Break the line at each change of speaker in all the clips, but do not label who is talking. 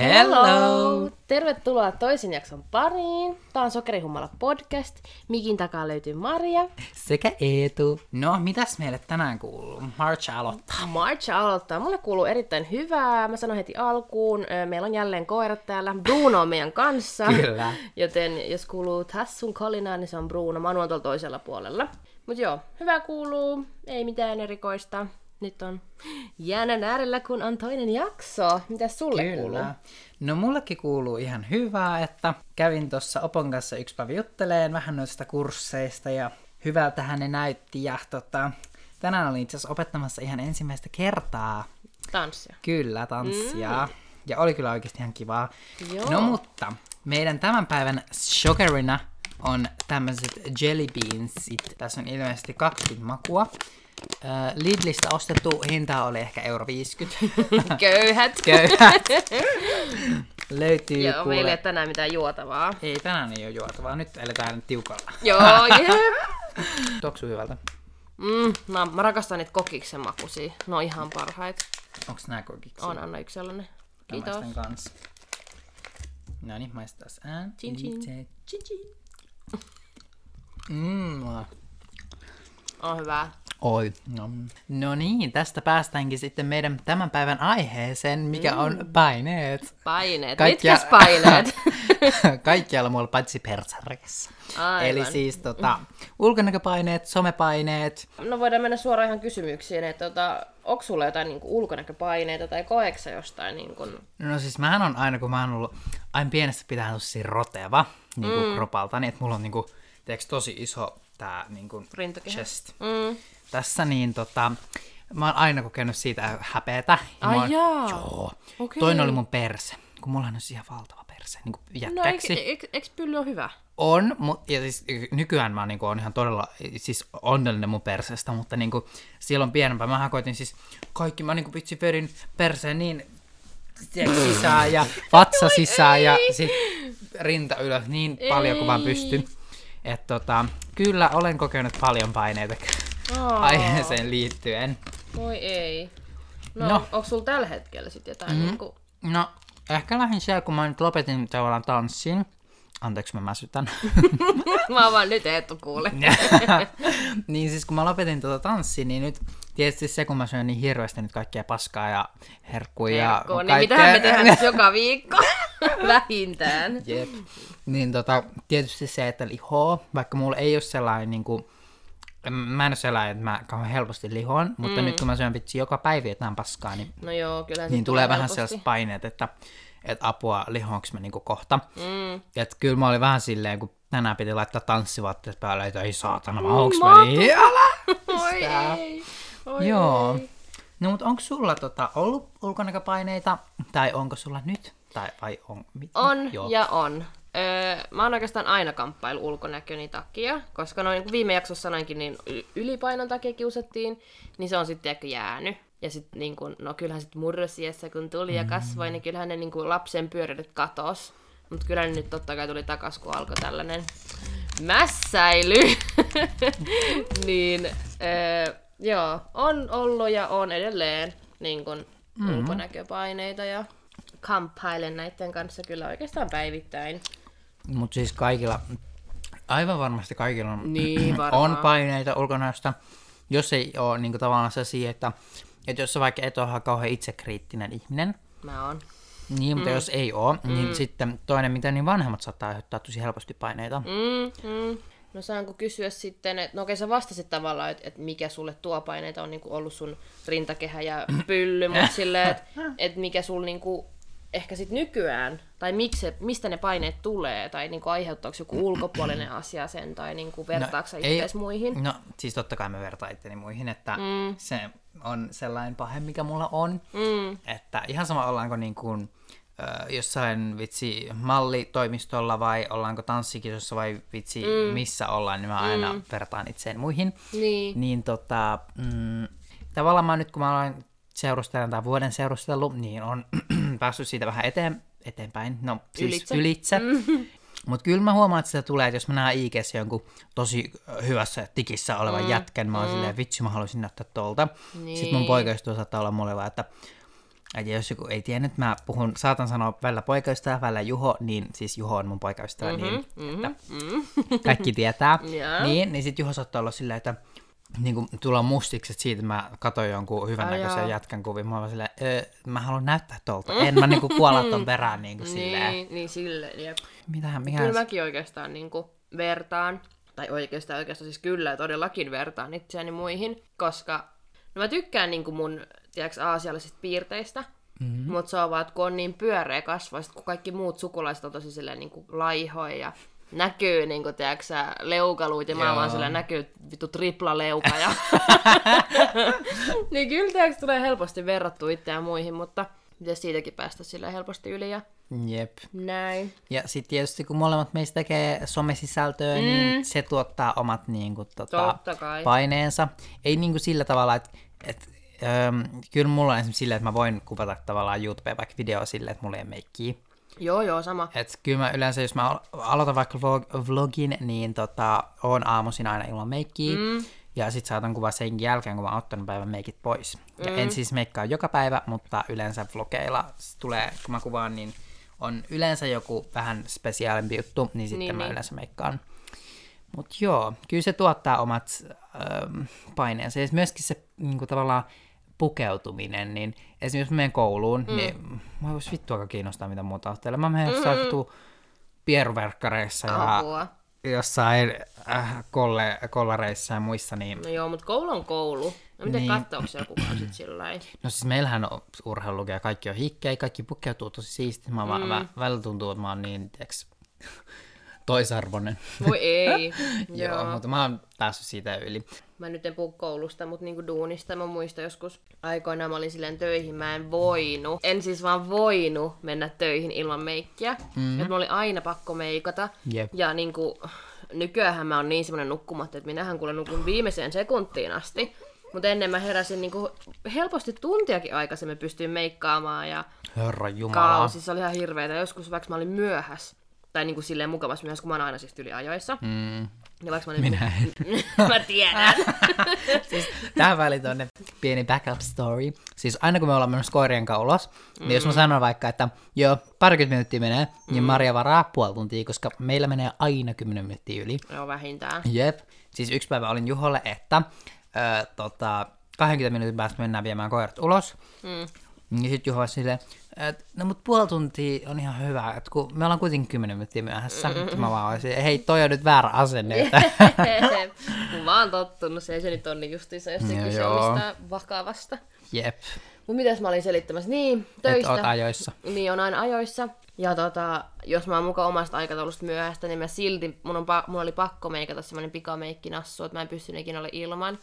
Hello!
Tervetuloa toisen jakson pariin. Tää on Sokerihummala podcast. Mikin takaa löytyy Maria.
Sekä Eetu. No, mitäs meille tänään kuuluu? March aloittaa.
March aloittaa. Mulle kuuluu erittäin hyvää. Mä sanon heti alkuun. Meillä on jälleen koirat täällä. Bruno on meidän kanssa.
Kyllä.
Joten jos kuuluu tassun kolinaa, niin se on Bruno. Manu on tuolla toisella puolella. Mut joo, hyvä kuuluu. Ei mitään erikoista. Nyt on jäänän äärellä, kun on toinen jakso. Mitäs sulle kuuluu?
Kyllä. No mullekin kuuluu ihan hyvää, että kävin tuossa Opon kanssa yksi päivä jutteleen vähän noista kursseista ja hyvältä ne näytti ja tota, tänään olin itse asiassa opettamassa ihan ensimmäistä kertaa
Tanssia.
Kyllä, tanssia. Mm. Ja oli kyllä oikeasti ihan kivaa.
Joo.
No mutta, meidän tämän päivän shokerina on tämmöiset jelly beansit. Tässä on ilmeisesti 20 makua. Lidlistä ostettu hinta oli ehkä euro 50.
Köyhät.
Köyhät. Löytyy
Joo,
kuule...
meillä ei ole tänään mitään juotavaa.
Ei, tänään ei ole juotavaa. Nyt eletään tiukalla.
Joo, jep.
Tuoksu hyvältä.
Mm, no, mä rakastan niitä kokiksen makuisia. Ne on ihan parhaita.
Onks nää kokiksi?
On, anna yksi sellainen.
Mä
Kiitos.
maistan kans. No niin, maistetaan. Ään.
Chin chin.
Chin chin. Mm.
On hyvä.
Oi. No. no niin, tästä päästäänkin sitten meidän tämän päivän aiheeseen, mikä on paineet.
Paineet.
Kaikkia-
Mitkäs paineet?
Kaikkialla muualla paitsi persarkessa.
Aivan.
Eli siis tota, ulkonäköpaineet, somepaineet.
No voidaan mennä suoraan ihan kysymyksiin, että tota, onko sulla jotain niinku ulkonäköpaineita tai koeksa jostain niinku...
No siis mähän on aina, kun mä oon ollut aina pienestä pitää tosi roteva niin kuin mm. kropalta, niin että mulla on niin kuin, tiedätkö, tosi iso tää niin kuin chest.
Mm.
Tässä niin tota, mä oon aina kokenut siitä häpeätä.
Ai
oon,
jaa.
Joo.
Okei.
Toinen oli mun perse, kun mulla on ihan valtava perse, niin kuin
No eikö, eikö, pylly ole hyvä?
On, mut, ja siis nykyään mä niinku on ihan todella siis onnellinen mun perseestä, mutta niinku silloin pienempää mä koitin siis kaikki, mä niinku vitsi verin perseen niin sisään ja vatsa sisään ja sit rinta ylös niin paljon kuin vaan
Ei.
pystyn. Et tota, kyllä olen kokenut paljon paineita
Aa,
aiheeseen liittyen.
Voi ei. No,
No.
onko sulla tällä hetkellä sitten jotain mm. niinku...
No, ehkä lähdin siellä, kun mä nyt lopetin tavallaan tanssin. Anteeksi, mä mäsytän.
Mä oon vaan nyt Eettu kuule.
niin siis kun mä lopetin tuota tanssia, niin nyt tietysti se, kun mä syön niin hirveästi nyt kaikkea paskaa ja herkkuja
Herkku,
ja
niin mitähän me tehdään nyt joka viikko? Vähintään.
Jep. Niin tota, tietysti se, että lihoo, vaikka mulla ei ole sellainen niin kuin, mä en ole sellainen, että mä kauhean helposti lihoon, mutta mm. nyt kun mä syön vitsi joka päivä jotain paskaa, niin,
No joo, kyllä
niin tulee vähän sellaiset paineet, että, että apua lihoonko mä niinku kohta.
Mm.
Et kyllä mä olin vähän silleen, kun tänään piti laittaa tanssivaatteet päälle, että ei saatana, mä onks mä niin? Älä!
Oi ei. Oi
Joo.
Ei.
No mutta onko sulla tota, ollut ulkonäköpaineita, tai onko sulla nyt? Tai vai on? Mit,
On
Joo.
ja on. Öö, mä oon oikeastaan aina kamppailu ulkonäköni takia, koska noin niin viime jaksossa sanoinkin, niin ylipainon takia kiusattiin, niin se on sitten ehkä jäänyt. Ja sitten niin kun, no kyllähän sitten murrosiessa kun tuli ja kasvoi, niin kyllähän ne niin kun lapsen pyöräilyt katos. Mutta kyllä ne nyt totta kai tuli takas, kun alkoi tällainen mässäily. niin öö, joo, on ollut ja on edelleen niin kun, mm-hmm. ulkonäköpaineita ja kamppailen näiden kanssa kyllä oikeastaan päivittäin.
Mutta siis kaikilla, aivan varmasti kaikilla on,
Niin, varmaan.
on paineita ulkonäöstä. Jos ei ole niin tavallaan se siihen, että, että jos sä vaikka et ole kauhean itsekriittinen ihminen,
Mä oon.
niin, mutta mm. jos ei ole, mm. niin sitten toinen, mitä niin vanhemmat saattaa aiheuttaa tosi helposti paineita. Mm.
Mm, mm. No saanko kysyä sitten, että no okei sä vastasit tavallaan, että, että mikä sulle tuo paineita on niin kuin ollut sun rintakehä ja pylly, mutta silleen, että, että mikä sulla niin kuin, ehkä sit nykyään, tai miksi, se- mistä ne paineet tulee, tai niin kuin aiheuttaako joku ulkopuolinen asia sen, tai niin kuin vertaako
ei-
itseäsi muihin?
No siis totta kai mä vertaan itteni muihin, että mm. se on sellainen pahe, mikä mulla on.
Mm.
Että ihan sama ollaanko niin kuin, jossain vitsi mallitoimistolla vai ollaanko tanssikisossa vai vitsi mm. missä ollaan, niin mä aina mm. vertaan itseen muihin.
Niin.
Niin tota, mm, tavallaan mä nyt kun mä olen seurustelen tai vuoden seurustellut, niin on päässyt siitä vähän eteen, eteenpäin, no siis
Ylitse.
ylitse. ylitse. Mutta kyllä mä huomaan, että sitä tulee, että jos mä näen ig jonkun tosi hyvässä tikissä olevan mm, jätkän, mä oon mm. silleen, vitsi mä haluaisin näyttää tolta. Niin. Sitten mun poikaystävä saattaa olla mulle vaan, että Ja jos joku ei tiennyt, mä puhun, saatan sanoa välillä poikaystävä, välillä Juho, niin siis Juho on mun poikaystävä, mm-hmm, niin
mm-hmm,
että mm-hmm. kaikki tietää.
Joo.
niin, niin sit Juho saattaa olla silleen, että niin kuin tulla mustikset siitä, että mä katsoin jonkun hyvännäköisen jätkän kuvin. Mä vaan silleen, öö, mä haluan näyttää tolta. En mä niinku kuolla ton perään niin kuin silleen.
Niin, niin silleen, jep.
Mitähän, mikä
Kyllä mäkin oikeastaan niin kuin vertaan, tai oikeastaan oikeastaan siis kyllä todellakin vertaan itseäni muihin, koska no mä tykkään niin kuin mun, tiedätkö, aasiallisista piirteistä, mm-hmm. mutta se on vaan, että kun on niin pyöreä kasvo, sit kun kaikki muut sukulaiset on tosi silleen niin kuin laihoja ja näkyy, niin kuin, tiedätkö, leukaluut, ja mä
Joo.
vaan silleen näkyy vittu tripla leuka, ja... niin kyllä, tiedätkö, tulee helposti verrattua itseään muihin, mutta pitäisi siitäkin päästä silleen helposti yli, ja
Jep.
näin.
Ja sitten tietysti kun molemmat meistä tekee somesisältöä, mm. niin se tuottaa omat niin kuin, tota, paineensa. Ei niin kuin sillä tavalla, että et, kyllä mulla on esimerkiksi silleen, että mä voin kuvata tavallaan YouTubeen vaikka video silleen, että mulla ei ole meikkiä.
Joo, joo, sama.
Et kyllä mä yleensä, jos mä al- aloitan vaikka vlog- vlogin, niin tota, oon aamuisin aina ilman meikkiä. Mm. Ja sit saatan kuvaa sen jälkeen, kun mä oon ottanut päivän meikit pois. Ja en siis meikkaa joka päivä, mutta yleensä vlogeilla tulee, kun mä kuvaan, niin on yleensä joku vähän spesiaalimpi juttu, niin sitten
Niin,
mä
niin.
yleensä meikkaan. Mutta joo, kyllä se tuottaa omat ähm, paineensa. Ja myöskin se niinku, tavallaan pukeutuminen, niin esimerkiksi mä menen kouluun, mm. niin mä vois vittu aika kiinnostaa, mitä muuta ottelee. Mä menen jossain vittu pieruverkkareissa ja
Apua.
jossain äh, kolle, kollareissa ja muissa, niin
No joo, mutta koulu on koulu. No miten
Niin.
katsoako joku sit sillä lailla?
No siis meillähän on urheilu ja kaikki on hikkejä, kaikki pukeutuu tosi siististi. Mä, mm. mä, välillä tuntuu, että mä oon niin, tiiäks, toisarvoinen.
Voi ei.
Joo,
joo.
mutta mä oon päässyt siitä yli.
Mä nyt en puhu koulusta, mutta niinku duunista. Mä muistan joskus aikoinaan mä olin silleen töihin, mä en voinut. En siis vaan voinut mennä töihin ilman meikkiä. Mm. Että mä oli aina pakko meikata.
Jep.
Ja niinku, nykyään mä oon niin semmonen nukkumatta, että minähän kuule nukun viimeiseen sekuntiin asti. Mutta ennen mä heräsin niinku helposti tuntiakin aikaisemmin pystyin meikkaamaan ja
Herra Jumala.
kausi. Se oli ihan hirveetä. Joskus vaikka mä olin myöhäs, tai niinku silleen mukavassa myöhässä, kun mä oon aina siis yli ajoissa. Mm. Ja vaikka mä olin...
Minä en.
mä tiedän.
siis tähän väliin tonne pieni backup story. Siis aina kun me ollaan menossa koirien kanssa ulos, mm. niin jos mä sanon vaikka, että joo, parikymmentä minuuttia menee, mm. niin Maria varaa puoli tuntia, koska meillä menee aina 10 minuuttia yli.
Joo, vähintään.
Jep. Siis yksi päivä olin Juholle, että ö, tota, 20 minuutin päästä mennään viemään koirat ulos.
Mm.
Ja sitten Juho silleen, että no mut puoli tuntia on ihan hyvä, että kun me ollaan kuitenkin 10 minuuttia myöhässä. Mm. Mä vaan olisin, hei toi on nyt väärä asenne. Että...
Mä vaan tottunut, se ei se nyt on niin justiinsa, jos se
Joo,
kyse vakavasta.
Jep,
Mut mitäs mä olin selittämässä? Niin,
että
töistä.
oot ajoissa.
Niin, on aina ajoissa. Ja tota, jos mä oon mukaan omasta aikataulusta myöhäistä, niin mä silti, mun, on, pa- mun oli pakko meikata semmonen pikameikkinassu, että mä en pystynyt ikinä ole ilman.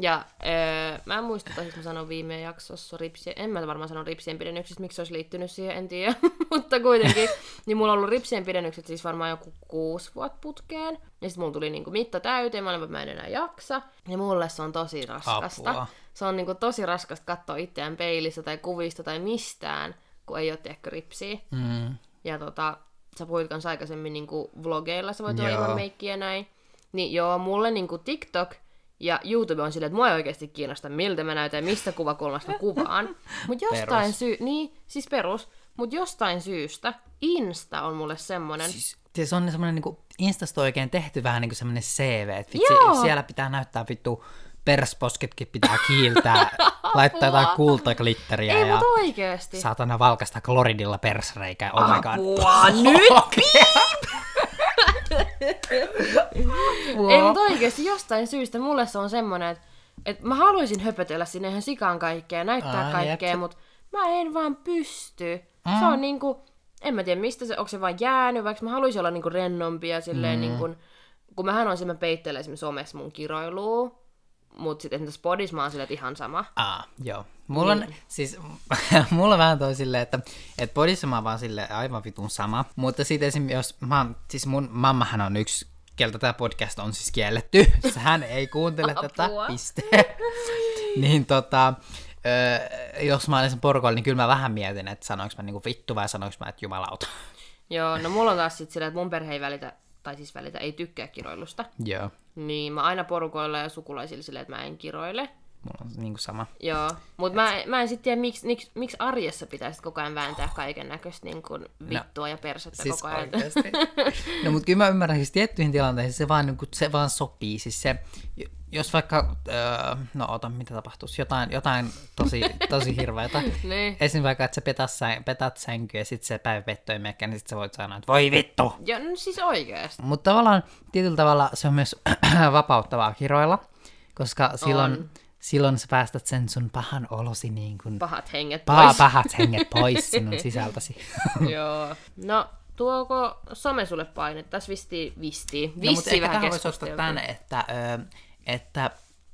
Ja öö, mä en muista, tai siis mä sanoin viime jaksossa ripsien, en mä varmaan sano ripsien pidennyksistä, miksi se olisi liittynyt siihen, en tiedä, mutta kuitenkin. niin mulla on ollut ripsien pidennykset siis varmaan joku kuusi vuotta putkeen. Ja sitten mulla tuli niinku mitta täyteen, mä olin, että mä en enää jaksa. Ja mulle se on tosi raskasta.
Apua.
Se on niinku tosi raskasta katsoa itseään peilissä tai kuvista tai mistään, kun ei ole tiedäkö ripsiä.
Mm.
Ja tota, sä puhuit kans aikaisemmin niinku vlogeilla, sä voit olla ilman meikkiä näin. Niin joo, mulle niinku TikTok ja YouTube on silleen, että mua ei oikeasti kiinnosta, miltä mä näytän ja mistä kuvakulmasta kuvaan. Mut jostain syy, niin, siis perus, mut jostain syystä Insta on mulle semmonen,
Siis, se on semmoinen niinku Instasta oikein tehty vähän niinku semmoinen CV, että vitsi, siellä pitää näyttää vittu persposketkin pitää kiiltää, laittaa jotain kultaglitteriä
ei
ja
oikeesti.
saatana valkasta kloridilla persreikää. Oh my god.
Apua, nyt! Ei, mutta oikeesti jostain syystä mulle se on semmonen, että et mä haluaisin höpötellä sinne ihan sikaan kaikkea ja näyttää
Aa,
kaikkea, mutta mä en vaan pysty. Mm. Se on niinku, en mä tiedä mistä se, onko se vaan jäänyt, vaikka mä haluaisin olla niinku rennompi ja silleen mm. niinku, kun mähän on se, mä peittelen esimerkiksi somessa mun kiroilua, mutta sitten esimerkiksi podissa mä oon että ihan sama.
Aa, joo. Mulla on, siis, mulla on vähän toi silleen, että et podissa mä oon vaan silleen aivan vitun sama. Mutta sitten esim. jos, mä, siis mun mammahan on yksi, keltä tämä podcast on siis kielletty. Hän ei kuuntele tätä, piste. niin tota, ö, jos mä olisin porukolla, niin kyllä mä vähän mietin, että sanoinko mä niinku vittu vai sanoinko mä, että jumalauta.
Joo, no mulla on taas sit silleen, että mun perhe ei välitä, tai siis välitä, ei tykkää kiroilusta.
joo.
Niin mä aina porukoilla ja sukulaisilla silleen, että mä en kiroile.
Mulla on niinku sama.
Joo, mutta mä, mä en sitten tiedä, miksi, miksi, miksi arjessa pitäisi koko ajan vääntää kaiken näköistä niin vittua no, ja persettä
siis
koko ajan.
no mutta kyllä mä ymmärrän, siis tiettyihin tilanteisiin se vaan, niinku, se vaan sopii. Siis se, jos vaikka, öö, no ota, mitä tapahtuisi, jotain, jotain tosi, tosi hirveätä.
niin.
Esim. vaikka, että sä petät, sä, petät sänkyä ja sit se päivä pettoi mekkä, niin sit sä voit sanoa, että voi vittu!
Ja no siis oikeesti.
Mutta tavallaan tietyllä tavalla se on myös vapauttavaa kiroilla, koska silloin,
On.
Silloin sä päästät sen sun pahan olosi niin kuin,
Pahat henget
paha,
pois.
pahat henget pois sinun sisältäsi.
Joo. No, tuoko some sulle paine? Tässä vistii, vistii.
no, mutta
vähän
voisi ottaa tänne, että, ö, että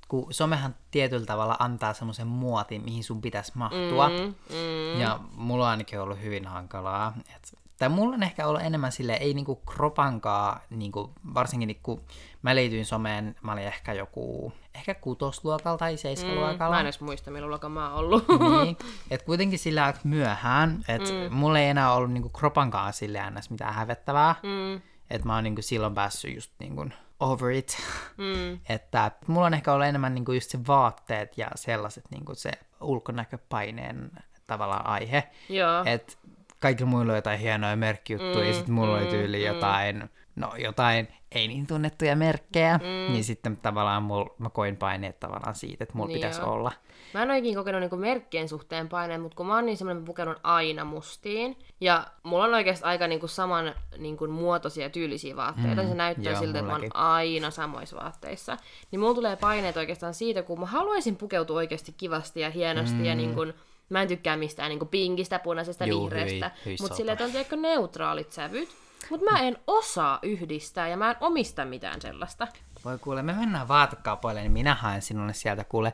kun somehan tietyllä tavalla antaa semmoisen muotin, mihin sun pitäisi mahtua. Mm, mm. Ja mulla on ainakin ollut hyvin hankalaa. Et, tai mulla on ehkä ollut enemmän sille ei niinku kropankaa, niinku, varsinkin niin kun mä liityin someen, mä olin ehkä joku, ehkä kutosluokalla tai seiskaluokalla.
Mm, Mä en edes muista, millä luokalla mä oon ollut.
niin, et kuitenkin sillä aika myöhään, että mm. mulla ei enää ollut niinku kropankaan sille ns. mitään hävettävää. Mm. Että mä oon niinku silloin päässyt just niinku over it. Mm. että mulla on ehkä ollut enemmän niinku just se vaatteet ja sellaiset niinku se ulkonäköpaineen tavallaan aihe.
Joo.
Et kaikilla muilla on jotain hienoja merkkijuttuja, mm, ja sitten mulla oli tyyli jotain, no jotain ei niin tunnettuja merkkejä, mm. niin sitten tavallaan mul, mä koin paineet tavallaan siitä, että mulla
Niin
pitäisi
joo.
olla.
Mä en oikein kokenut niinku merkkien suhteen paineen, mutta kun mä oon niin semmoinen, mä pukeudun aina mustiin. Ja mulla on oikeasti aika niinku saman niinku muotoisia ja tyylisiä vaatteita. Mm, se näyttää
joo,
siltä, että mä
mullakin.
oon aina samoissa vaatteissa. Niin mulla tulee paineet oikeastaan siitä, kun mä haluaisin pukeutua oikeasti kivasti ja hienosti mm. ja niinku, Mä en tykkää mistään niinku pinkistä, punaisesta,
Juu,
vihreästä. Mutta silleen, että on tiedätkö, neutraalit sävyt. Mutta mä en osaa yhdistää ja mä en omista mitään sellaista.
Voi kuule, me mennään vaatekaupoille, niin minä haen sinulle sieltä kuule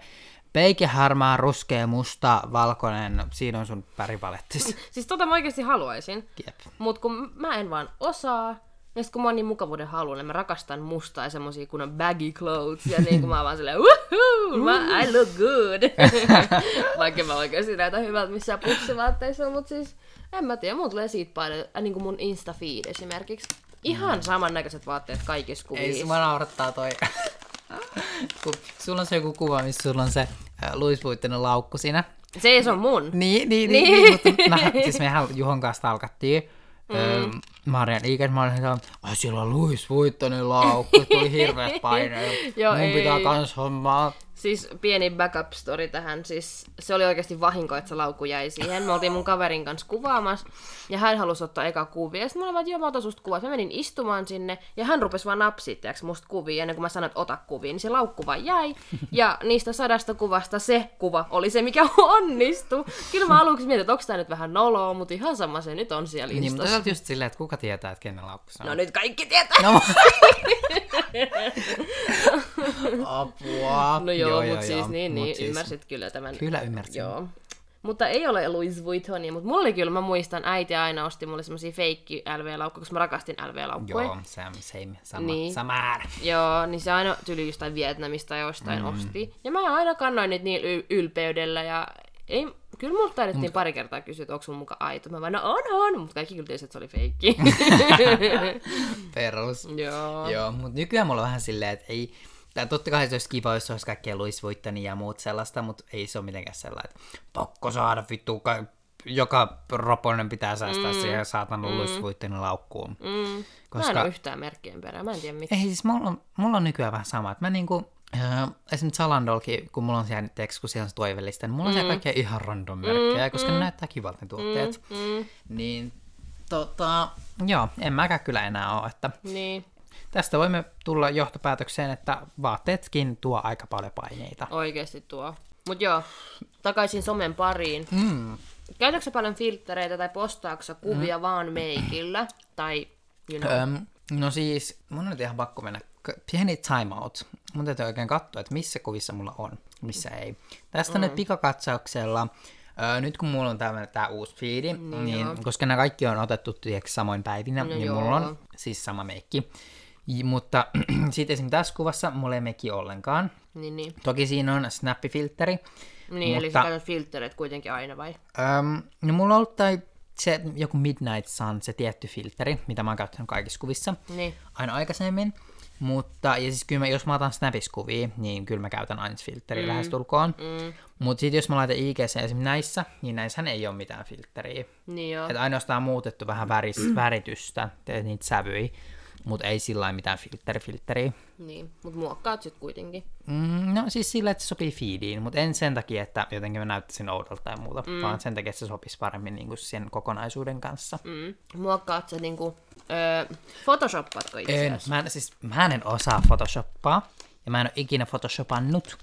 peike, harmaa, ruskea, musta, valkoinen, siinä on sun väripalettis.
Siis tota mä oikeasti haluaisin.
Jep.
Mut kun mä en vaan osaa, ja sit kun mä oon niin mukavuuden haluinen, mä rakastan mustaa ja semmosia kun on baggy clothes, ja niin kun mä oon vaan silleen, woohoo, mä, I look good. Vaikka mä oikeasti näytä hyvältä missään pussivaatteissa, mut siis en mä tiedä, mun tulee siitä paine, äh, niin kuin mun Insta-feed esimerkiksi. Ihan samannäköiset vaatteet kaikissa
Mm. Ei,
kuvissa.
mua naurattaa toi. kun sulla on se joku kuva, missä sulla on se äh, luispuittinen laukku siinä.
Se ei se on mun.
Niin, niin, niin.
Niin.
niin mutta mä, siis mehän Juhon kanssa talkattiin. Mm. Marian Iiken, mä olin että ai siellä on Luis Vuittonen laukku, tuli hirveät paineet.
Joo,
Mun
ei.
pitää kans hommaa.
Siis pieni backup story tähän, siis se oli oikeasti vahinko, että se laukku jäi siihen. Me oltiin mun kaverin kanssa kuvaamassa, ja hän halusi ottaa eka kuvia. Ja sitten mä olin vaan, että joo, mä otan susta kuvat. Mä menin istumaan sinne, ja hän rupesi vaan napsittajaksi musta kuvia, ennen kuin mä sanoin, että ota kuvia, niin se laukku vaan jäi. Ja niistä sadasta kuvasta se kuva oli se, mikä onnistui. Kyllä mä aluksi mietin, että onko tää nyt vähän noloa, mutta ihan sama se nyt on siellä
Niin, mutta just silleen, että kuka tietää, että kenen laukku se on.
No nyt kaikki tietää.
No, Apua.
No joo, joo mutta siis niin,
Mut
niin
siis-
ymmärsit kyllä tämän.
Kyllä ymmärsin.
Joo. Mutta ei ole Louis Vuittonia, mutta mulla oli kyllä, mä muistan, äiti aina osti mulle semmosia feikki LV-laukkuja, koska mä rakastin LV-laukkuja.
Joo, same, same, sama,
Niin.
sama.
Joo, niin se aina tyli jostain Vietnamista tai jostain mm. osti. Ja mä aina kannoin niitä niin ylpeydellä ja ei, kyllä multa taidettiin pari kertaa kysyä, että onko sun muka aito. Mä vaan, no on, on, mutta kaikki kyllä tiesi, että se oli feikki.
Perus.
Joo.
Joo, mutta nykyään mulla on vähän silleen, että ei... Tai totta kai se olisi kiva, jos olisi kaikkea Louis Vuittonia ja muut sellaista, mutta ei se ole mitenkään sellainen, että pakko saada vittu, ka- joka roponen pitää säästää mm. siihen saatan mm. Louis Vuittonin laukkuun.
Mm. Mä en
Koska
ole yhtään merkkien perään, mä en tiedä miksi.
ei siis mulla on, mulla on nykyään vähän sama, että mä niinku, äh, esimerkiksi Zalandolkin, kun mulla on siellä, teeks, kun siellä on se toivellista, niin mulla on siellä kaikkea ihan random merkkejä, koska ne näyttää kivalta ne tuotteet.
Mm.
Niin, tota, joo, en mäkään kyllä enää ole, että
Niin,
Tästä voimme tulla johtopäätökseen, että vaatteetkin tuo aika paljon paineita.
oikeesti tuo. Mut joo, takaisin somen pariin.
Mm.
Käytätkö sä paljon filtreitä tai postaatko sä kuvia mm. vaan meikillä? Tai, you know,
Öm, no siis, mun on nyt ihan pakko mennä pieni timeout. Mun täytyy oikein katsoa, että missä kuvissa mulla on, missä ei. Tästä mm. nyt pikakatsauksella, ö, nyt kun mulla on tämä, tämä uusi feedi, mm, niin,
joo.
koska nämä kaikki on otettu tiedätkö, samoin päivinä,
No
niin
joo.
mulla on siis sama meikki. J- mutta sitten esimerkiksi tässä kuvassa mulla ei meikki ollenkaan.
niin, niin.
Toki siinä on snappifiltteri,
Niin, eli
Mutta-
sä käytät filtreet kuitenkin aina vai?
Öm, no mulla on ollut tai se joku Midnight Sun, se tietty filteri, mitä mä oon käyttänyt kaikissa kuvissa
Niin.
aina aikaisemmin. Mutta, ja siis kyllä mä, jos mä otan Snapis-kuvia, niin kyllä mä käytän aina filtteriä mm. lähestulkoon.
Mm.
Mutta sitten jos mä laitan IGC esimerkiksi näissä, niin näissähän ei ole mitään filtteriä.
Niin joo.
Et ainoastaan muutettu vähän väris, väritystä, te- niitä sävyjä, mutta ei sillä lailla mitään filtterifiltteriä.
Niin, mut muokkaat sit kuitenkin.
Mm, no siis sillä, että se sopii feediin, mutta en sen takia, että jotenkin mä näyttäisin oudolta tai muuta, mm. vaan sen takia, että se sopisi paremmin niin kuin sen kokonaisuuden kanssa.
Mm. Muokkaat sä niinku, öö, photoshoppaatko itse
En, mä, en, siis, mä en osaa photoshoppaa, ja mä en ole ikinä photoshopannut,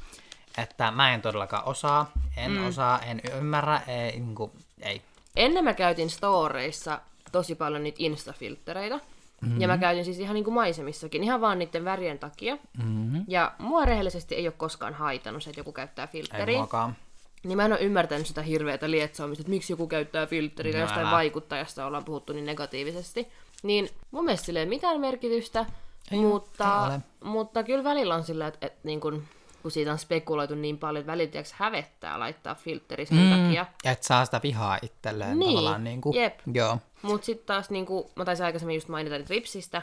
että mä en todellakaan osaa, en mm. osaa, en ymmärrä, ei, niin kuin, ei.
Ennen mä käytin storeissa tosi paljon niitä instafilttereitä. Mm-hmm. Ja mä käytin siis ihan niinku maisemissakin, ihan vaan niiden värien takia.
Mm-hmm.
Ja mua rehellisesti ei ole koskaan haitannut se, että joku käyttää
Ei
filtteriä.
muakaan.
Niin mä en ole ymmärtänyt sitä hirveätä lietsoamista, että miksi joku käyttää filtteriä,
No
jostain
älä.
vaikuttajasta ollaan puhuttu niin negatiivisesti. Niin mun mielestä sillä ei mitään merkitystä,
Ei
mutta, mutta kyllä välillä on sillä, että, että niin kun, kun siitä on spekuloitu niin paljon, että välillä tiiäks, hävettää laittaa filtteri sen mm. takia.
Et saa sitä vihaa itselleen
Niin,
tavallaan. Niin kuin,
jep.
Joo.
Mutta sitten taas, niin kuin mä taisin aikaisemmin just mainita nyt ripsistä,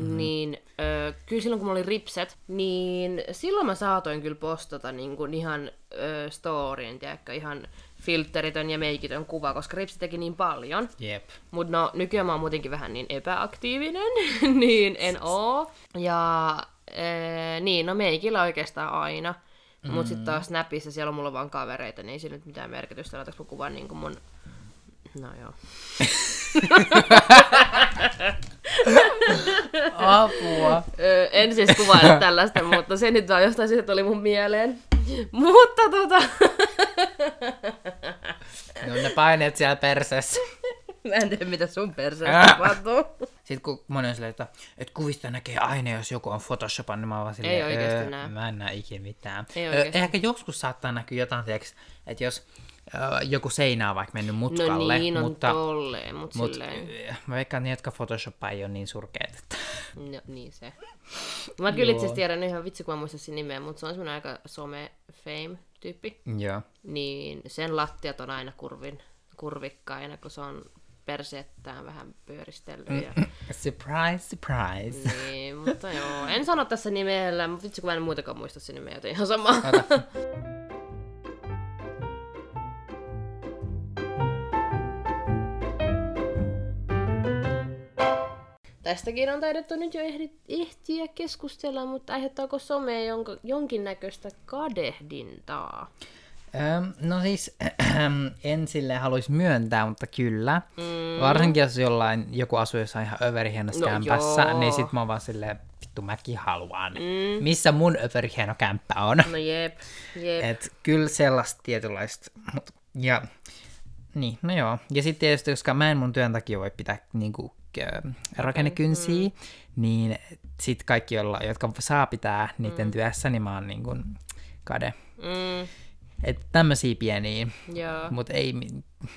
mm. niin ö, kyllä silloin kun mulla oli ripset, niin silloin mä saatoin kyllä postata niin kuin ihan ö, storyin, tiedätkö, ihan filteritön ja meikitön kuva, koska ripsi teki niin paljon.
Jep.
Mutta no, nykyään mä oon muutenkin vähän niin epäaktiivinen, niin en oo. Ja ee, niin, no meikillä oikeastaan aina. Mm. Mutta sitten taas Snapissa siellä on mulla vaan kavereita, niin ei sillä nyt mitään merkitystä, laitaks mä kuvan niin kuin mun... No joo.
Apua.
Öö, en siis kuvaile tällaista, mutta se nyt vaan jostain siitä tuli mun mieleen. Mutta tota...
No ne paineet siellä perseessä.
Mä en tiedä, mitä sun perseessä tapahtuu.
Sitten kun moni on silleen, että, että kuvista näkee aina, jos joku on Photoshopan, niin mä oon vaan silleen,
Ei
öö,
näe.
Mä en näe ikinä mitään.
Ei
Öö, ehkä joskus saattaa näkyä jotain, tiiäks, että jos öö, joku seinä on vaikka mennyt
No
mutkalle,
niin on
mutta,
tolleen, mut,
mut
silleen...
mä veikkaan, että ne, jotka Photoshopaa ei ole niin surkeet. Että...
No, niin se. Mä kyllä itse tiedän ihan vitsi, kun mä muistan sen nimeä, mutta se on semmoinen aika some-fame-tyyppi.
Joo.
Niin sen lattiat on aina kurvin, kurvikkaina, kun se on persettään vähän pyöristellyt. Ja...
Surprise, surprise.
niin, mutta joo. En sano tässä nimellä, mutta vitsi kun mä en muutakaan muista sen nimeä, joten ihan sama.
Ota.
Tästäkin on taidettu nyt jo ehtiä keskustella, mutta aiheuttaako some jonka, jonkinnäköistä kadehdintaa?
Öm, no siis, en silleen haluaisi myöntää, mutta kyllä.
Mm.
Varsinkin jos jollain, joku asuu jossain ihan överihienossa
No
kämpässä,
joo.
niin sit mä oon vaan silleen, vittu mäkin haluan.
Mm.
Missä mun överihieno kämppä on?
No jep, jep.
Et kyllä sellaista tietynlaista. Mut, ja, niin, no joo. Ja sitten tietysti, koska mä en mun työn takia voi pitää niinku, rakennekynsiä, niin sit kaikki, jolla, jotka saa pitää niiden mm. työssä, niin mä oon niinku kade.
Mm,
Että tämmöisiä pieniä,
joo.
mutta ei,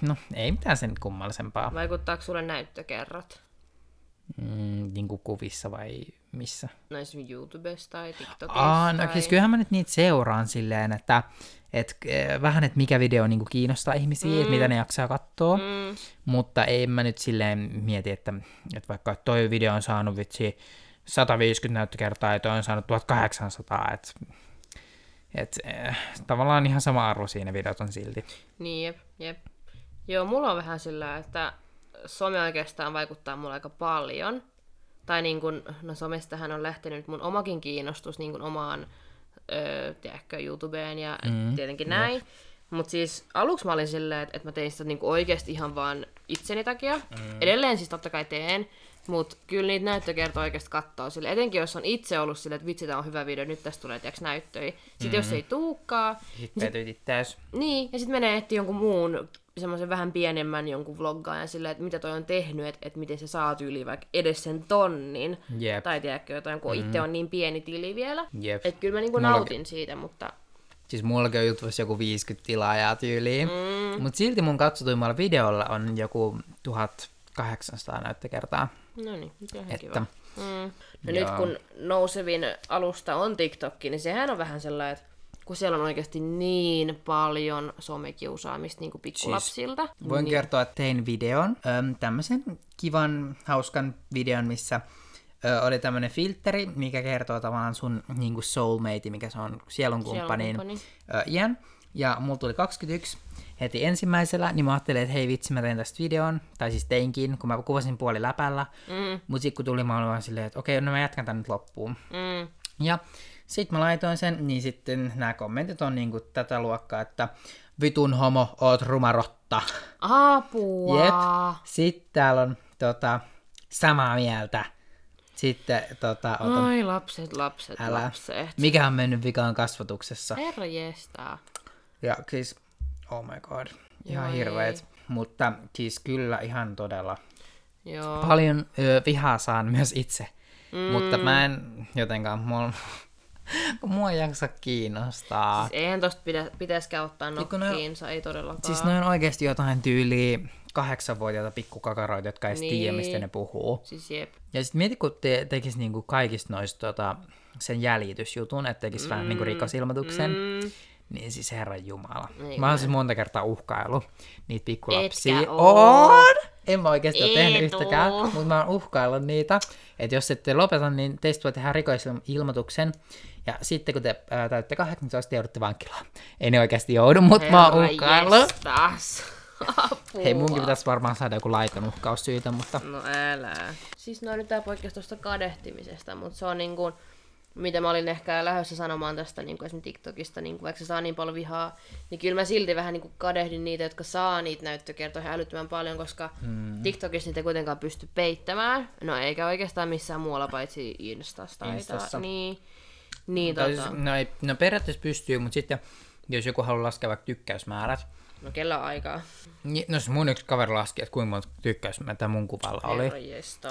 no, ei mitään sen kummallisempaa.
Vaikuttaako sulle näyttökerrat?
Mm, niin kuin kuvissa vai missä?
No esimerkiksi YouTubessa tai TikTokissa?
Aa, no
tai...
siis kyllähän mä nyt niitä seuraan silleen, että et, eh, vähän, että mikä video niin kiinnostaa ihmisiä, mm. että mitä ne jaksaa katsoa. Mm, mutta ei mä nyt silleen mieti, että, että vaikka toi video on saanut vitsi 150 näyttökertaa ja toi on saanut 1800, että et, eh, tavallaan ihan sama arvo siinä videot on silti.
niin jep, jep. Joo, mulla on vähän sillä, että some oikeastaan vaikuttaa mulle aika paljon. Tai niin kun, no somestahan on lähtenyt mun omakin kiinnostus niin kun omaan, öö, tiedätkö, YouTubeen ja mm, tietenkin näin. Mutta siis aluksi mä olin silleen, että, että mä tein sitä niinku oikeasti ihan vaan itseni takia. Mm. Edelleen siis totta kai teen, mutta kyllä niitä näyttökertoja oikeasti kattoo sille. Etenkin jos on itse ollut silleen, että vitsi, tää on hyvä video, nyt tästä tulee tiiäks, näyttöjä. Sitten mm. jos ei tuukkaa,
Sitten petyitit täys.
niin, ja sitten menee etsiä jonkun muun, semmoisen vähän pienemmän jonkun vloggaajan silleen, että mitä toi on tehnyt, että, että miten se saa tyyli vaikka edes sen tonnin.
Jep.
Tai tiedätkö jotain, kun mm. itse on niin pieni tili vielä. Että kyllä mä niinku
Mulla-
nautin siitä, mutta
Siis mullakin on YouTubessa joku 50 tilaajaa tyyliin. Mm. Mutta silti mun katsotuimmalla videolla on joku 1800 näyttökertaa.
no niin,
Että,
kiva. Mm. No
Joo.
nyt kun nousevin alusta on TikTokki, niin sehän on vähän sellainen, että kun siellä on oikeasti niin paljon somekiusaamista niin kuin pikkulapsilta.
voin
niin,
niin. kertoa, että tein videon, äm, tämmöisen kivan, hauskan videon, missä ö, oli tämmönen filteri, mikä kertoo tavallaan sun niinku soulmate, mikä se on sielunkumppanin
Sielunkumppani.
ö, iän. Ja mulla tuli 21 heti ensimmäisellä, niin mä ajattelin, että hei vitsi, mä teen tästä videon, tai siis teinkin, kun mä kuvasin puoli läpällä.
Mm,
Mutta sitten kun tuli, mä olin vaan silleen, että okei, no mä jatkan tän nyt loppuun.
mm.
Ja sitten mä laitoin sen, niin sitten nämä kommentit on niinku tätä luokkaa, että vitun homo, oot rumarotta.
Apua.
Jep. Sitten täällä on tota, samaa mieltä. Sitten tota, otan,
Ai lapset, lapset,
älä.
lapset.
Mikä on mennyt vikaan kasvatuksessa?
Herra jestaa.
Ja siis, oh my god, ihan
Joo,
hirveet. Mutta siis kyllä ihan todella
Joo.
paljon ö, vihaa saan myös itse. Mm. Mutta mä en jotenkaan, mua, kun mua ei jaksa kiinnostaa.
Siis eihän tosta pidä, pitäisikään ottaa
ne-
nokkiinsa, ei todellakaan.
Siis ne on oikeasti jotain tyyliä kahdeksanvuotiaita pikkukakaroita, jotka ei niin. tiedä, mistä
Niin.
ne puhuu.
Siis jep.
Ja sitten mieti, kun te, tekisi niinku kaikista noista tota, sen jäljitysjutun, että tekisi mm. vähän niinku rikosilmoituksen, mm. Niin siis herran jumala.
Ei
mä oon siis monta kertaa uhkailu niitä pikkulapsia.
Etkä.
On! En mä oikeasti ole tehnyt yhtäkään, mutta mä oon uhkaillut niitä. Että jos ette lopeta, niin teistä voi tehdä rikosilmoituksen. Ja sitten kun te ää, täytte 18, te joudutte vankilaan. Ei ne oikeasti joudu, mutta mä oon uhkaillut.
jestas. Apua.
Hei, munkin pitäisi varmaan saada joku laiton uhkaus syytä, mutta
No älä. Siis no nyt tää poikkeus tuosta kadehtimisesta, mutta se on niinku, mitä mä olin ehkä lähdössä sanomaan tästä niin kuin esimerkiksi TikTokista, niin kuin, vaikka se saa niin paljon vihaa, niin kyllä mä silti vähän niin kuin kadehdin niitä, jotka saa niitä näyttökertoja älyttömän paljon, koska mm. TikTokissa niitä ei kuitenkaan pysty peittämään. No eikä oikeastaan missään muualla paitsi Instasta.
Instassa.
ta- Niin, niin tota,
siis, no, ei, no periaatteessa pystyy, mutta sitten jos joku haluaa laskea vaikka tykkäysmäärät,
no kellä on aikaa.
niin, no se mun yksi kaveri laski, että kuinka monta tykkäysmäärää mun kuvalla oli.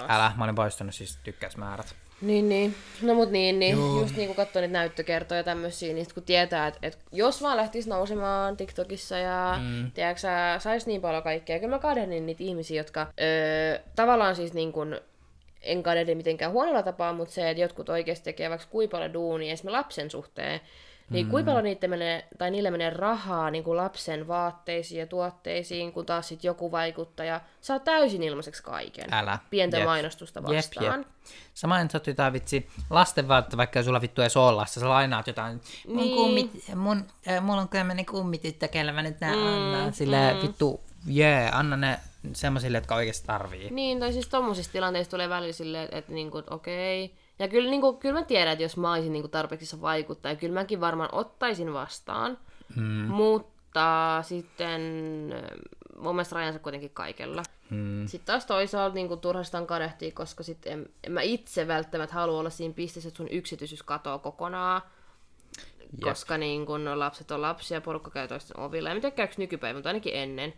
Älä, mä olin poistanut siis tykkäysmäärät.
Niin, niin. No mut niin, niin.
Joo.
just niin kun katsoo niitä näyttökertoja ja tämmösiä, niin sit kun tietää, että et jos vaan lähtisi nousemaan TikTokissa ja mm. tiedätkö, sä, sais niin paljon kaikkea. Kyllä mä kadehdin niitä ihmisiä, jotka öö, tavallaan siis niin kun, en kadehdi mitenkään huonolla tapaa, mutta se, että jotkut oikeasti tekee vaikka kuinka paljon duunia esimerkiksi lapsen suhteen, niin kuinka paljon niitä menee, tai niille menee rahaa niin kuin lapsen vaatteisiin ja tuotteisiin, kun taas sit joku vaikuttaja saa täysin ilmaiseksi kaiken.
Älä.
Pientä
Jep.
mainostusta
Jep,
vastaan.
jep. Sama en sä jotain vitsi lasten vaatteita, vaikka ei sulla vittu edes olla, sä lainaat jotain. Mun
Niin.
kummit, mun, äh, mulla on tämmönen kummityttö, kelle mä nyt nää mm, annan. Silleen mm. vittu, jee, yeah, anna ne semmoisille, jotka oikeasti tarvii.
Niin, tai siis tommosista tilanteista tulee välillä silleen, että, että niinku, okei. Ja kyllä, niinku, kyllä mä tiedän, että jos mä olisin niinku tarpeeksi iso vaikuttaja, kyllä mäkin varmaan ottaisin vastaan. Mm. Mutta sitten mun mielestä rajansa kuitenkin kaikella.
Mm.
Sitten taas toisaalta niin turhastaan kadehtii, koska sit en, en mä itse välttämättä halua olla siinä pisteessä, että sun yksityisyys katoaa kokonaan.
Jep.
Koska niin kun lapset on lapsia, porukka käy toisten ovilla. En tiedä käykö nykypäivä, mutta ainakin ennen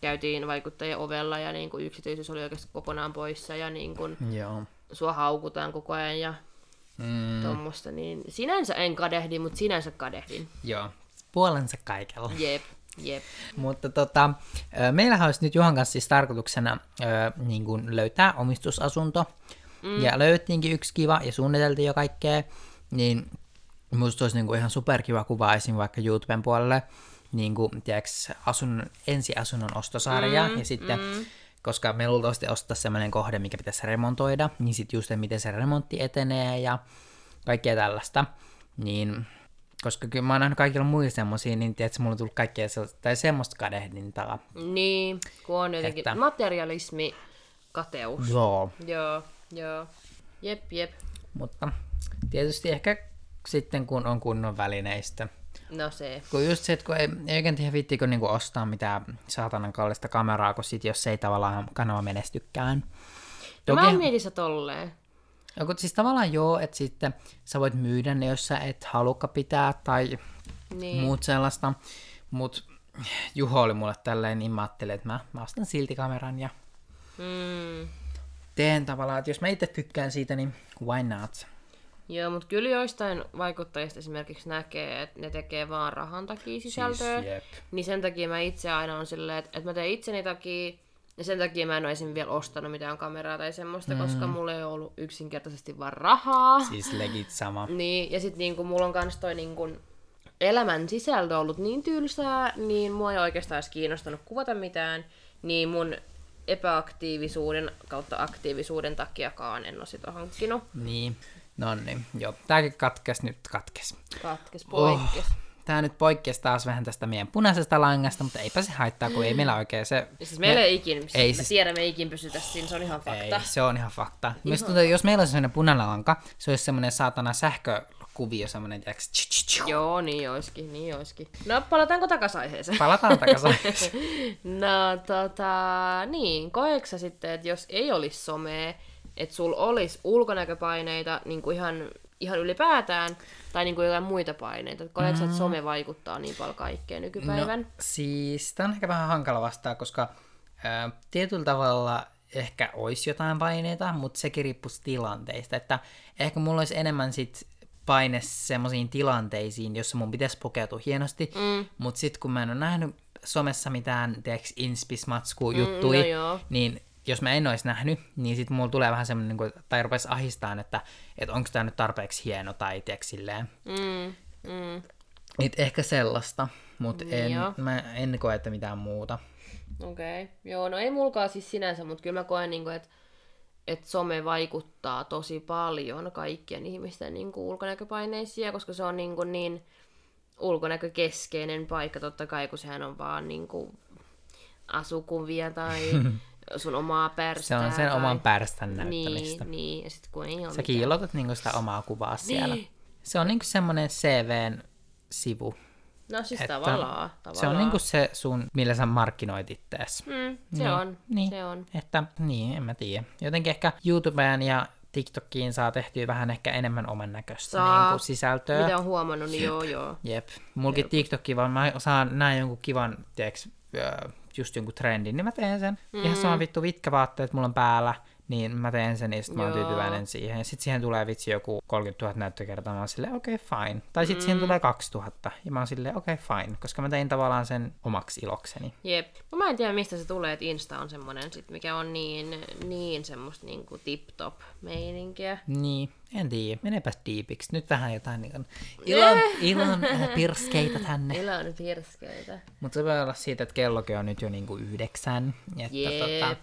käytiin vaikuttajien ovella ja niin kun yksityisyys oli oikeasti kokonaan poissa ja niin kun
Joo.
Sua haukutaan koko ajan ja
Mm,
tuommoista. Niin sinänsä en kadehdi, mutta sinänsä kadehdin.
joo. Puolensa kaikella.
Jep, jep.
Mutta tota, meillähän olisi nyt Juhan kanssa siis tarkoituksena ö, niin kuin löytää omistusasunto. Mm. Ja löyttiinkin yksi kiva ja suunniteltiin jo kaikkea. Niin musta olisi niin kuin ihan superkiva kuva esim. vaikka YouTuben puolelle. Niin kuin, tiedäks, asun, ensiasunnon ostosarja. Mm, ja sitten, mm. Koska me luultavasti ostaa sellainen kohde, mikä pitäisi remontoida, niin sitten just, miten se remontti etenee ja kaikkea tällaista. Niin koska kyllä mä oon nähnyt kaikilla muilla semmosia, niin tiedätkö, mulla on tullut kaikkea sellaista, tai semmoista kadehdintaa.
Niin, kun on jotenkin
että...
materialismi, kateus.
Joo.
Joo, joo. Jep, jep.
Mutta tietysti ehkä sitten kun on kunnon välineistä.
No se.
Kun just se, että kun ei, ei oikein tiedä viittiinkö niinku ostaa mitään saatanan kallista kameraa, kun sit jos ei tavallaan kanava menestykään.
No, mä
Toki-
en mieti sitä tolleen.
No, kun siis tavallaan joo, että sitten sä voit myydä ne, jos sä et halukka pitää tai
Niin.
muut sellaista. Mut Juho oli mulle tälleen, niin mä ajattelin, että mä, mä ostan silti kameran ja
Mm.
teen tavallaan, että jos mä itse tykkään siitä, niin why not?
Joo, mutta kyllä joistain vaikuttajista esimerkiksi näkee, että ne tekee vaan rahan takia sisältöä.
Siis, jep.
niin sen takia mä itse aina on silleen, että, että mä teen itseni takia, ja sen takia mä en ole esim. vielä ostanut mitään kameraa tai semmoista, mm. koska mulla ei ollut yksinkertaisesti vaan rahaa.
Siis legit sama.
Niin, ja sitten niinku, mulla on kans toi niinku, elämän sisältö ollut niin tylsää, niin mua ei oikeastaan edes kiinnostanut kuvata mitään. Niin mun epäaktiivisuuden kautta aktiivisuuden takiakaan en ole sitä hankkinut.
Niin. No niin, joo. Tääkin katkes nyt katkes.
Katkes, poikkes. Oh.
Tää nyt poikkesi taas vähän tästä meidän punaisesta langasta, mutta eipä se haittaa, kun ei meillä oikein se...
Ja siis meillä
me-
ei ikin,
ei
me
siis-
tiedämme ikin pysytä siinä, se on ihan fakta.
Ei, se on ihan fakta. Myös tuntuu, jos meillä olisi sellainen punainen lanka, se olisi semmoinen saatana sähkökuvio, semmoinen, tiedätkö, tsch, tsch, tsch.
Joo, niin olisikin, niin olisikin. No, palataanko takaisin aiheeseen?
Palataan takaisin.
No tota, niin, koetko sä sitten, että jos ei olisi somea, että sul olisi ulkonäköpaineita niin kuin ihan, ihan ylipäätään, tai niin kuin jotain muita paineita, koetko sä, että some vaikuttaa niin paljon kaikkeen nykypäivän?
No, siis tämä on ehkä vähän hankala vastaa, koska ää, tietyllä tavalla ehkä olisi jotain paineita, mutta sekin riippuisi tilanteista. Että ehkä mulla olisi enemmän sit paine semmoisiin tilanteisiin, jossa mun pitäisi pukeutua hienosti, mm. mutta sitten kun mä en ole nähnyt somessa mitään, tiedätkö, inspismatskuu juttui,
no joo.
niin jos mä en olisi nähnyt, niin sitten mulla tulee vähän semmoinen, niin tai rupesi ahistaan, että, että onko tämä nyt tarpeeksi hieno, tai tiedätkö, silleen.
Mm, mm,
Et ehkä sellaista, mutta en,
Joo.
mä en koe, että mitään muuta.
Okei, okay. joo, no ei mulkaan siis sinänsä, mutta kyllä mä koen, niin kuin, että että some vaikuttaa tosi paljon kaikkien ihmisten niin kuin ulkonäköpaineisiin, koska se on niin, kuin niin ulkonäkökeskeinen paikka totta kai, kun sehän on vaan niin kuin asukuvia tai sun omaa
Se
pärstää.
on sen
tai...
oman pärstän näyttämistä.
Niin, niin, ja sitten kun ei ole
Sä kiilotat niinku sitä omaa kuvaa siellä. Se on niinku semmoinen CVn sivu.
No siis
että
tavallaan, tavallaan.
Se on niinku se sun, millä sä markkinoit ittees.
Mm, se
Niin,
on,
niin.
se on.
Että niin, en mä tiedä. Jotenkin ehkä YouTubeen ja TikTokiin saa tehtyä vähän ehkä enemmän oman näköistä
Saa.
niinku sisältöä.
Mitä on huomannut, niin joo, joo.
Jep. Mulkin TikTokki vaan, mä saan näin jonkun kivan, tiedäks, öö, just jonkun trendin, niin mä teen sen. Mm. Ihan sama vittu vitkävaatteet mulla on päällä, niin mä teen sen, ja sit mä oon tyytyväinen siihen. Ja sit siihen tulee vitsi joku 30 000 näyttökertaa, mä oon silleen, okei, okay, fine. Tai sit mm. siihen tulee 2000, ja mä oon silleen, okei, okay, fine. Koska mä tein tavallaan sen omaksi ilokseni.
Jep. No mä en tiedä, mistä se tulee, että Insta on semmonen sit, mikä on niin, niin semmoista niinku tip-top meininkiä.
Niin, en tiedä. Menepäs diipiksi. Nyt vähän jotain niin kuin ilon, ilon äh, pirskeitä tänne.
Ilon pirskeitä.
Mutta se voi olla siitä, että kellokin on nyt jo niinku yhdeksän. Että
Jep.
tota,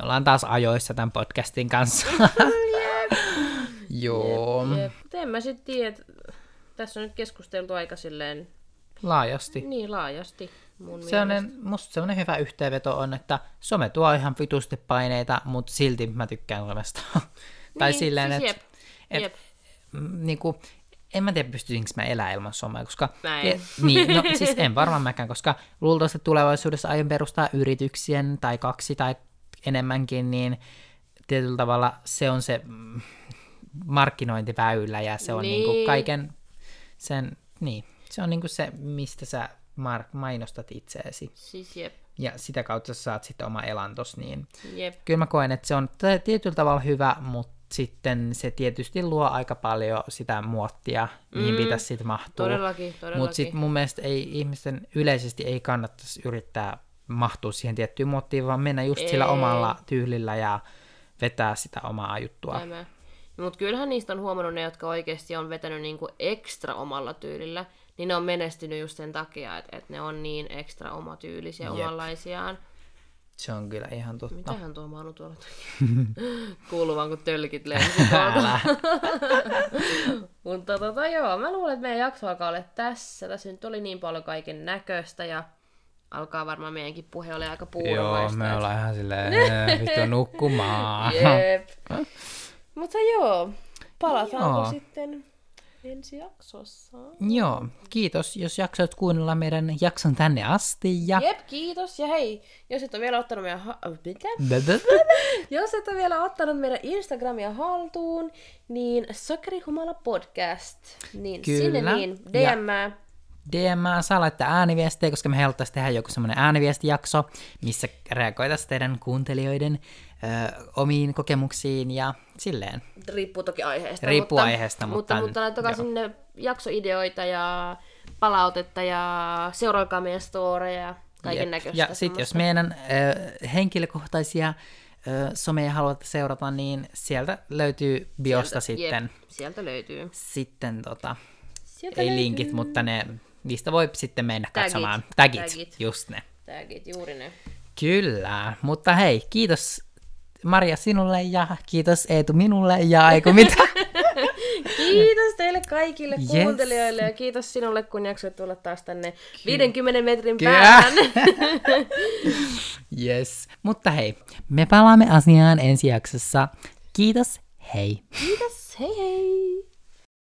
me ollaan taas ajoissa tämän podcastin kanssa. Joo,
Jep. Mut En mä sit tiedä, tässä on nyt keskusteltu aika silleen
laajasti.
niin laajasti mun
Sellainen, musta semmoinen hyvä yhteenveto on, että some tuo ihan vitusti paineita, mutta silti mä tykkään somesta. tai
Niin,
silleen,
siis
että
jep,
et,
jep.
niinku, en mä tiedä, pystyisinkö mä elää ilman somea, koska...
Mä en.
Niin, no siis en varmaan mäkään, koska luultavasti tulevaisuudessa aion perustaa yrityksien tai kaksi tai enemmänkin, niin tietyllä tavalla se on se mm, markkinointiväylä ja se on niin.
Niin.
kaiken sen, niin, se on niinku se, mistä sä mar- mainostat itseesi.
Siis jep,
Ja sitä kautta sä saat sitten oma elantos, niin
jep.
kyllä mä koen, että se on tietyllä tavalla hyvä, mutta sitten se tietysti luo aika paljon sitä muottia, mihin
Mm,
pitäisi sitten mahtua.
Todellakin, todellakin.
Mutta sitten mun mielestä ei, ihmisten yleisesti ei kannattaisi yrittää mahtua siihen tiettyyn muottiin, vaan mennä just sillä
Ei.
omalla tyylillä ja vetää sitä omaa juttua.
Tämä. Mutta kyllähän niistä on huomannut ne, jotka oikeasti on vetänyt niinku ekstra omalla tyylillä, niin ne on menestynyt just sen takia, että et ne on niin ekstra omatyylisiä
Jep.
omanlaisiaan.
Se on kyllä ihan totta.
Mitähän tuo Manu tuolla? Kuuluu vaan kun tölkit.
Älä.
Mutta tota joo, mä luulen, että meidän jakso alkaa olla tässä. Tässä nyt oli niin paljon kaiken näköistä ja alkaa varmaan meidänkin puhe ole aika
Joo,
puuromaista.
me ollaan ihan silleen, "Eh, vittu nukkumaan.
Jep. Mutta joo, palataanko
Joo.
sitten ensi jaksossa?
Joo, kiitos, jos jaksoit kuunnella meidän jakson tänne asti. Ja...
Jep, kiitos. Ja hei, jos et ole vielä ottanut meidän... Ha- mitä?
Bä, bä.
Jos et ole vielä ottanut meidän Instagramia haltuun, niin Sokerihumala podcast, niin
Kyllä.
sinne niin DM.
DM saa laittaa ääniviestejä, koska me haluttaisiin tehdä joku semmoinen ääniviestijakso, missä reagoitaisiin teidän kuuntelijoiden ö, omiin kokemuksiin ja silleen.
Riippuu toki aiheesta.
Riippuu
mutta,
aiheesta, mutta-
Mutta, mutta laittakaa
joo.
sinne jaksoideoita ja palautetta ja seuraakaa meidän storeja ja kaiken näköistä.
Ja sitten jos meidän ö, henkilökohtaisia ö, someja haluatte seurata, niin sieltä löytyy biosta sitten,
Jep, sieltä löytyy.
sitten tota,
Sieltä
ei
löytyy.
linkit, mutta ne, niistä voi sitten mennä
Tagit.
katsomaan. Tagit,
Tagit.
just ne.
Tagit, juuri ne.
Kyllä, mutta hei, kiitos Maria sinulle ja kiitos Eetu minulle ja eikö mitä.
Kiitos teille kaikille
Yes.
kuuntelijoille ja kiitos sinulle, kun jaksoit tulla taas tänne 50 metrin
Kyllä.
päähän.
yes. Mutta hei, me palaamme asiaan ensi jaksossa. Kiitos, hei!
Kiitos, hei hei!